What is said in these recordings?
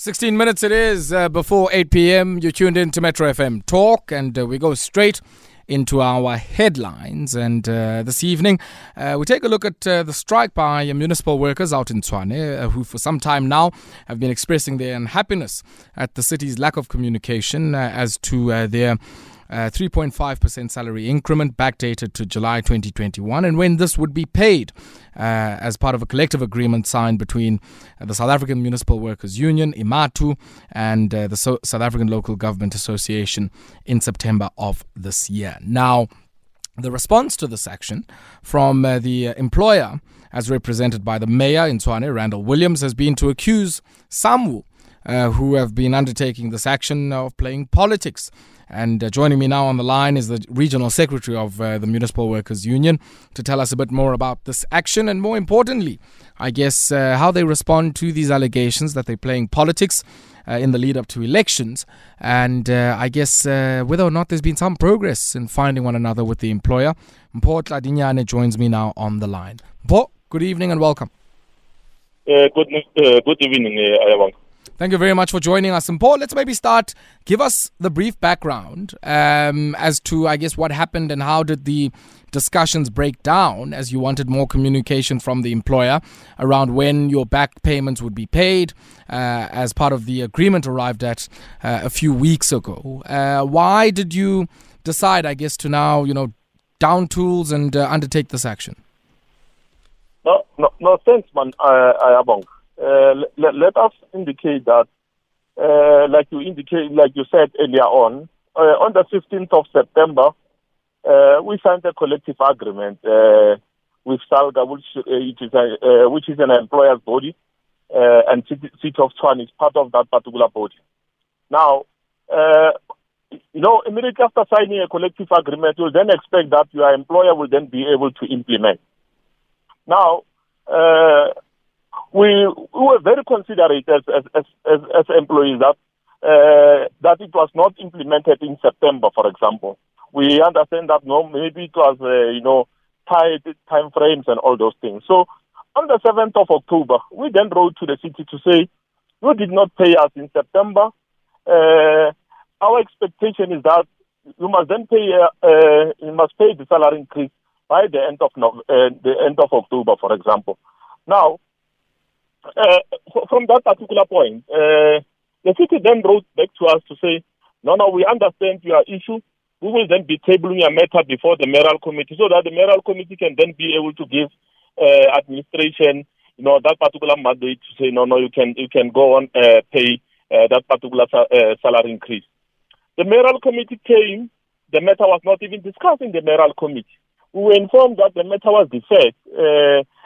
16 minutes it is uh, before 8 p.m. You're tuned in to Metro FM Talk, and uh, we go straight into our headlines. And uh, this evening, uh, we take a look at uh, the strike by municipal workers out in Tshwane, uh, who for some time now have been expressing their unhappiness at the city's lack of communication as to their uh, 3.5% salary increment backdated to July 2021 and when this would be paid uh, as part of a collective agreement signed between the South African Municipal Workers Union, IMATU, and uh, the so- South African Local Government Association in September of this year. Now, the response to this action from uh, the employer, as represented by the mayor in Tshwane, Randall Williams, has been to accuse SAMWU, uh, who have been undertaking this action of playing politics and uh, joining me now on the line is the regional secretary of uh, the Municipal Workers Union to tell us a bit more about this action and, more importantly, I guess, uh, how they respond to these allegations that they're playing politics. Uh, in the lead up to elections, and uh, I guess whether or not there's been some progress in finding one another with the employer. Mpho Tladinyane joins me now on the line. Mpho, good evening and welcome. good, good evening, Ayabang. Thank you very much for joining us. And Mpho, let's maybe start. Give us the brief background um, as to, I guess, what happened and how did the discussions break down as you wanted more communication from the employer around when your back payments would be paid uh, as part of the agreement arrived at uh, a few weeks ago. Uh, why did you decide, I guess, to now, you know, down tools and uh, undertake this action? No, no, no thanks, man, Ayabong. Uh, let, let, us indicate that, uh, like you indicate, like you said earlier on, uh, on the 15th of September, uh, we signed a collective agreement uh, with SALGA, which, is a, which is an employer's body, and City, City of Tshwane is part of that particular body. Now, you know, immediately after signing a collective agreement, you then expect that your employer will then be able to implement. Now, uh, we, we were very considerate as, as, as, as, employees that, uh, that it was not implemented in September, for example. We understand that no, maybe it was, uh, you know, tight time frames and all those things. So on the 7th of October, we then wrote to the city to say, you did not pay us in September. Uh, our expectation is that you must then pay, uh, uh, you must pay the salary increase by the end of uh, the end of October, for example. Now, uh, from that particular point, uh, the city then wrote back to us to say, no, no, we understand your issue. We will then be tabling your matter before the mayoral committee so that the mayoral committee can then be able to give uh, administration, you know, that particular mandate to say, no, no, you can, you can go on uh, pay uh, that particular uh, salary increase. The mayoral committee came. The matter was not even discussed in the mayoral committee. We were informed that the matter was deferred.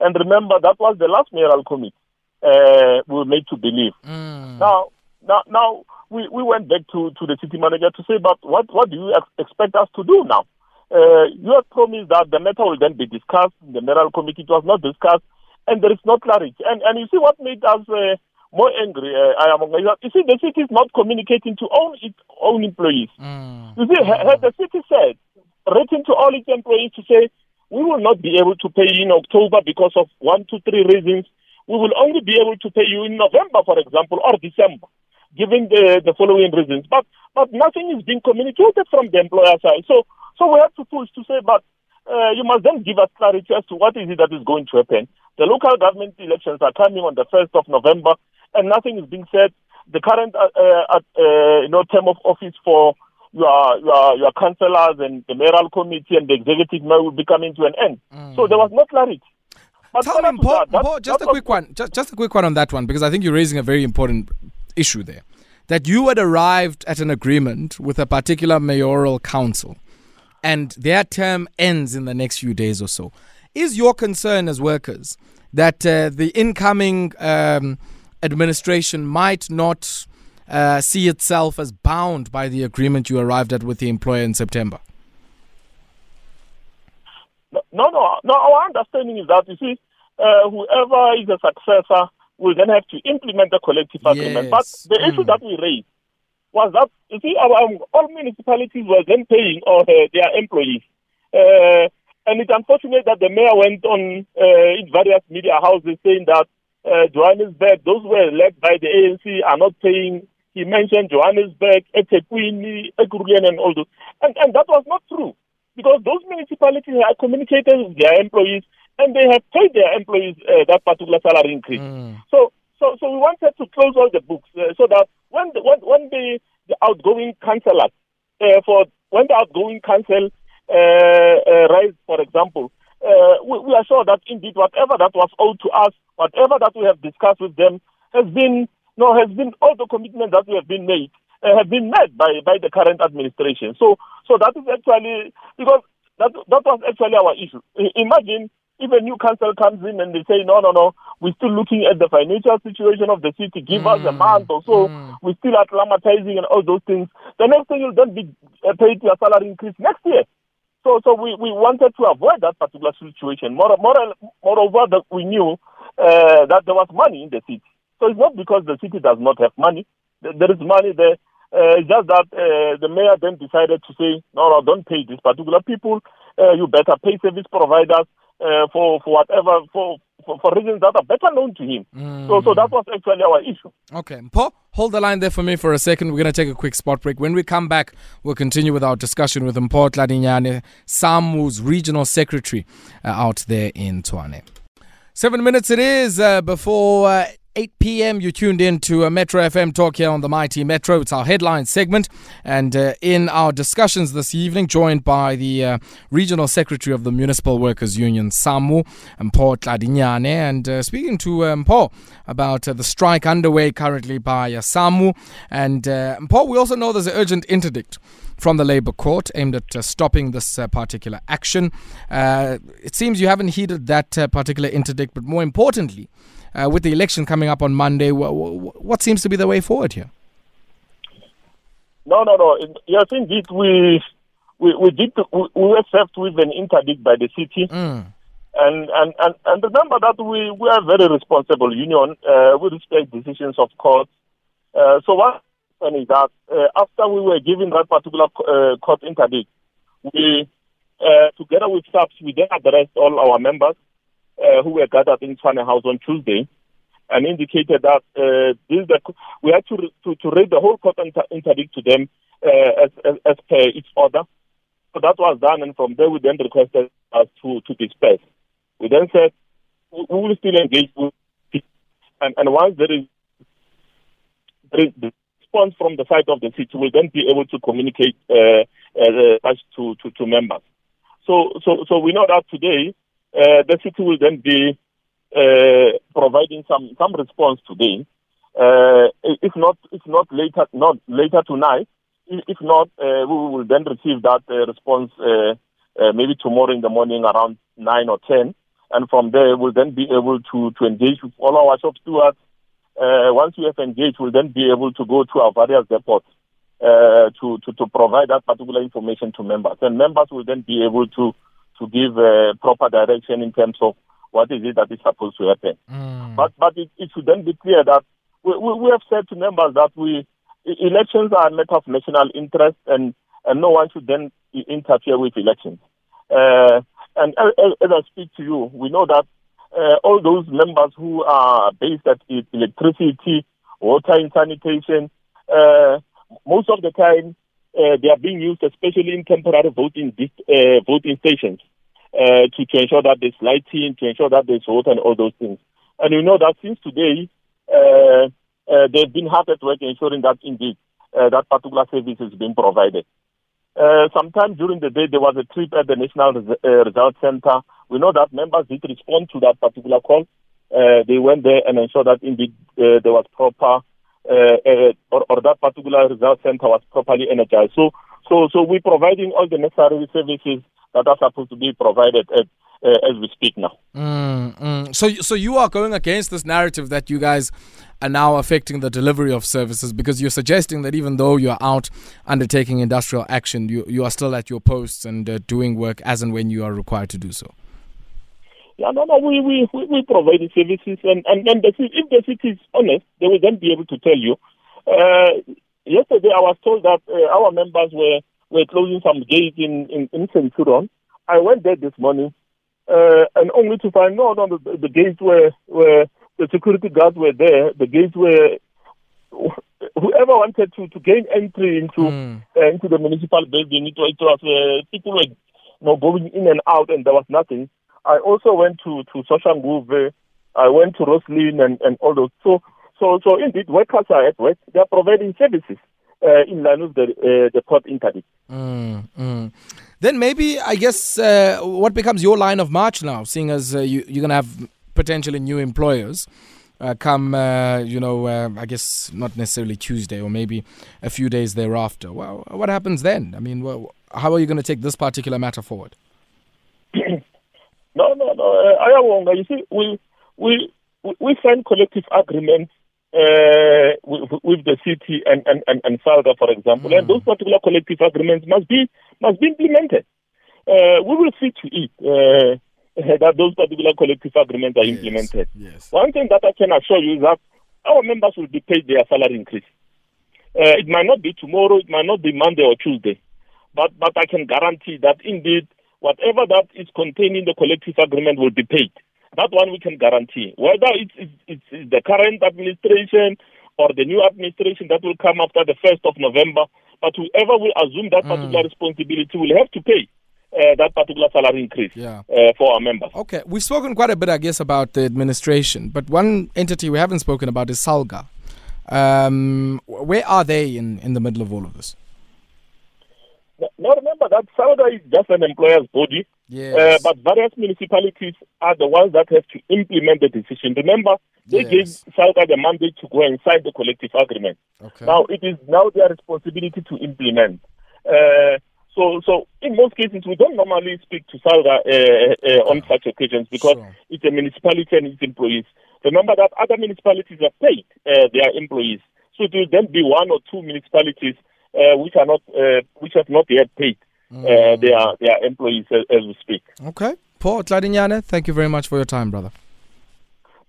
and remember, that was the last mayoral committee uh, we were made to believe. Mm. Now, now, now we, we went back to, to the city manager to say, but what, what do you ex- expect us to do now? Uh, you have promised that the matter will then be discussed in the mayoral committee. It was not discussed, and there is no clarity. And, and you see what made us uh, more angry, uh, you see, the city is not communicating to own its own employees. Mm. You see, mm. had the city said, written to all its employees to say, we will not be able to pay in October because of one, two, three reasons we will only be able to pay you in November, for example, or December, given the, the following reasons. But but nothing is being communicated from the employer side. So so we have to push to say, but uh, you must then give us clarity as to what is it that is going to happen. The local government elections are coming on the first of November, and nothing is being said. The current uh, uh, uh you know term of office for your your your councillors and the mayoral committee and the executive mayor will be coming to an end. Mm. So there was no clarity. But Tell me, Mpho, Mpho, just a quick one, just, just a quick one on that one, because I think you're raising a very important issue there. That you had arrived at an agreement with a particular mayoral council, and their term ends in the next few days or so. Is your concern as workers that uh, the incoming um, administration might not uh, see itself as bound by the agreement you arrived at with the employer in September? No, no, no. Our understanding is that you see, uh, whoever is a successor will then have to implement the collective agreement. Yes. But the mm. issue that we raised was that you see, our, um, all municipalities were then paying uh, their employees. Uh, and it's unfortunate that the mayor went on uh, in various media houses saying that uh, Johannesburg, those who were led by the ANC, are not paying. He mentioned Johannesburg, eThekwini, Ekurhuleni, and all those. And, and that was not true because those municipalities have communicated with their employees and they have paid their employees uh, that particular salary increase. Mm. So, so, so we wanted to close all the books uh, so that when the, when, when the, the outgoing councillors uh, for when the outgoing council uh, uh, rise, for example, uh, we, we, are sure that indeed whatever that was owed to us, whatever that we have discussed with them, has been no has been all the commitments that we have been made have been met by by the current administration. So so that is actually because that that was actually our issue. Imagine if a new council comes in and they say, no, no, no, we're still looking at the financial situation of the city, give mm. us a mm. month or so, mm. we're still acclimatizing and all those things. The next thing you'll then be uh, paid your salary increase next year. So, so we, we wanted to avoid that particular situation. More, more, moreover, that we knew uh, that there was money in the city. So it's not because the city does not have money. There is money there. Uh, just that uh, the mayor then decided to say, no, no, don't pay these particular people. Uh, you better pay service providers uh, for for whatever for, for, for reasons that are better known to him. Mm. So so that was actually our issue. Okay, Mpho, hold the line there for me for a second. We're going to take a quick spot break. When we come back, we'll continue with our discussion with Mpho Tladinyane, SAMWU's regional secretary uh, out there in Tshwane. Seven minutes it is uh, before uh, 8 p.m. You tuned in to a Metro FM talk here on the Mighty Metro. It's our headline segment. And uh, in our discussions this evening, joined by the uh, Regional Secretary of the Municipal Workers Union, SAMWU, Mpho Tladinyane, and uh, speaking to um, Mpho about uh, the strike underway currently by uh, SAMWU. And uh, we also know there's an urgent interdict from the Labour Court aimed at uh, stopping this uh, particular action. Uh, it seems you haven't heeded that particular interdict, but more importantly, uh, with the election coming up on Monday, what, what seems to be the way forward here? No, no, no. Yes, indeed, we we, we did we, we were served with an interdict by the city. Mm. And, and, and, and remember that we, we are a very responsible union. Uh, we respect decisions of courts. Uh, so what happened is that uh, after we were given that particular uh, court interdict, we, uh, together with SAPS, we then addressed all our members uh, who were gathered in Tshwane House on Tuesday and indicated that uh, this the, we had to, to, to read the whole court inter- interdict to them uh, as, as, as, per its order. So that was done, and from there we then requested us to, to disperse. We then said we will still engage with and, and once there is, there is the response from the side of the city, we'll then be able to communicate uh, uh, to, to, to members. So, so, so we know that today uh, the city will then be uh, providing some some response today. Uh, if not, if not later, not later tonight. If not, we will then receive that response maybe tomorrow in the morning around nine or ten, and from there we'll then be able to to engage with all our shop stewards. once we have engaged, we'll then be able to go to our various depots uh, to, to, to provide that particular information to members. And members will then be able to to give uh, proper direction in terms of what is it that is supposed to happen. Mm. But but it, it, should then be clear that we, we, we, have said to members that we elections are a matter of national interest and, and no one should then interfere with elections. Uh, and as, as, I speak to you, we know that uh, all those members who are based at electricity, water and sanitation, uh, most of the time uh, they are being used, especially in temporary voting uh, voting stations, uh, to, to ensure that there's lighting, to ensure that there's water, and all those things. And we know that since today, uh, uh, they've been hard at work ensuring that indeed uh, that particular service is being provided. Uh, sometime during the day, there was a trip at the National Res- uh, Result Center. We know that members did respond to that particular call. Uh, they went there and ensured that indeed uh, there was proper or, or, that particular result center was properly energized. So, so, so we're providing all the necessary services that are supposed to be provided at, uh, as we speak now. Mm, mm. So, so you are going against this narrative that you guys are now affecting the delivery of services because you're suggesting that even though you're out undertaking industrial action, you you are still at your posts and uh, doing work as and when you are required to do so. Yeah, no, no, we, we, we, we provide the services, and, and, and the, if the city is honest, they will then be able to tell you. Uh, yesterday, I was told that uh, our members were, were closing some gates in, in, in Centurion. I went there this morning, uh, and only to find no, no, the, the gates were, were, the security guards were there. The gates were. Whoever wanted to, to gain entry into mm. uh, into the municipal building, it was, it was uh, people were you know, going in and out, and there was nothing. I also went to to Soshanguve. I went to Rosslyn and, and all those. So so so indeed, workers are at work. They are providing services uh, in line with the uh, the port interdict. Mm, mm. Then maybe I guess uh, what becomes your line of march now, seeing as uh, you, you're going to have potentially new employers. Uh, come, uh, you know, uh, I guess not necessarily Tuesday or maybe a few days thereafter. Well, what happens then? I mean, well, how are you going to take this particular matter forward? no, no, no. I am You see, we we we sign collective agreements uh, with, with, the city and and and, and SALGA, for example, mm. and those particular collective agreements must be must be implemented. Uh, we will see to it uh, that those particular collective agreements are yes. implemented. Yes. One thing that I can assure you is that our members will be paid their salary increase. Uh, it might not be tomorrow, it might not be Monday or Tuesday, but but I can guarantee that indeed whatever that is contained in the collective agreement will be paid. That one we can guarantee. Whether it's, it's, it's the current administration or the new administration that will come after the 1st of November, but whoever will assume that particular mm. responsibility will have to pay. Uh, that particular salary increase yeah. uh, for our members. Okay, we've spoken quite a bit, I guess, about the administration, but one entity we haven't spoken about is SALGA. Um, where are they in, in the middle of all of this? Now remember that SALGA is just an employer's body, yes. uh, but various municipalities are the ones that have to implement the decision. Remember, they yes. gave SALGA the mandate to go and sign the collective agreement. Okay. Now it is now their responsibility to implement. Uh, so, so in most cases, we don't normally speak to SALGA uh, uh, on such occasions because sure. it's a municipality and its employees. Remember that other municipalities have paid uh, their employees. So it will then be one or two municipalities uh, which are not uh, which have not yet paid uh, mm. their their employees as, as, we speak. Okay, Mpho Tladinyane, thank you very much for your time, brother.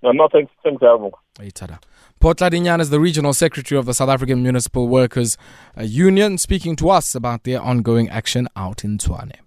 No, no, thanks, thanks, Arvo. Mpho Tladinyane is the regional secretary of the South African Municipal Workers uh, Union, speaking to us about their ongoing action out in Tshwane.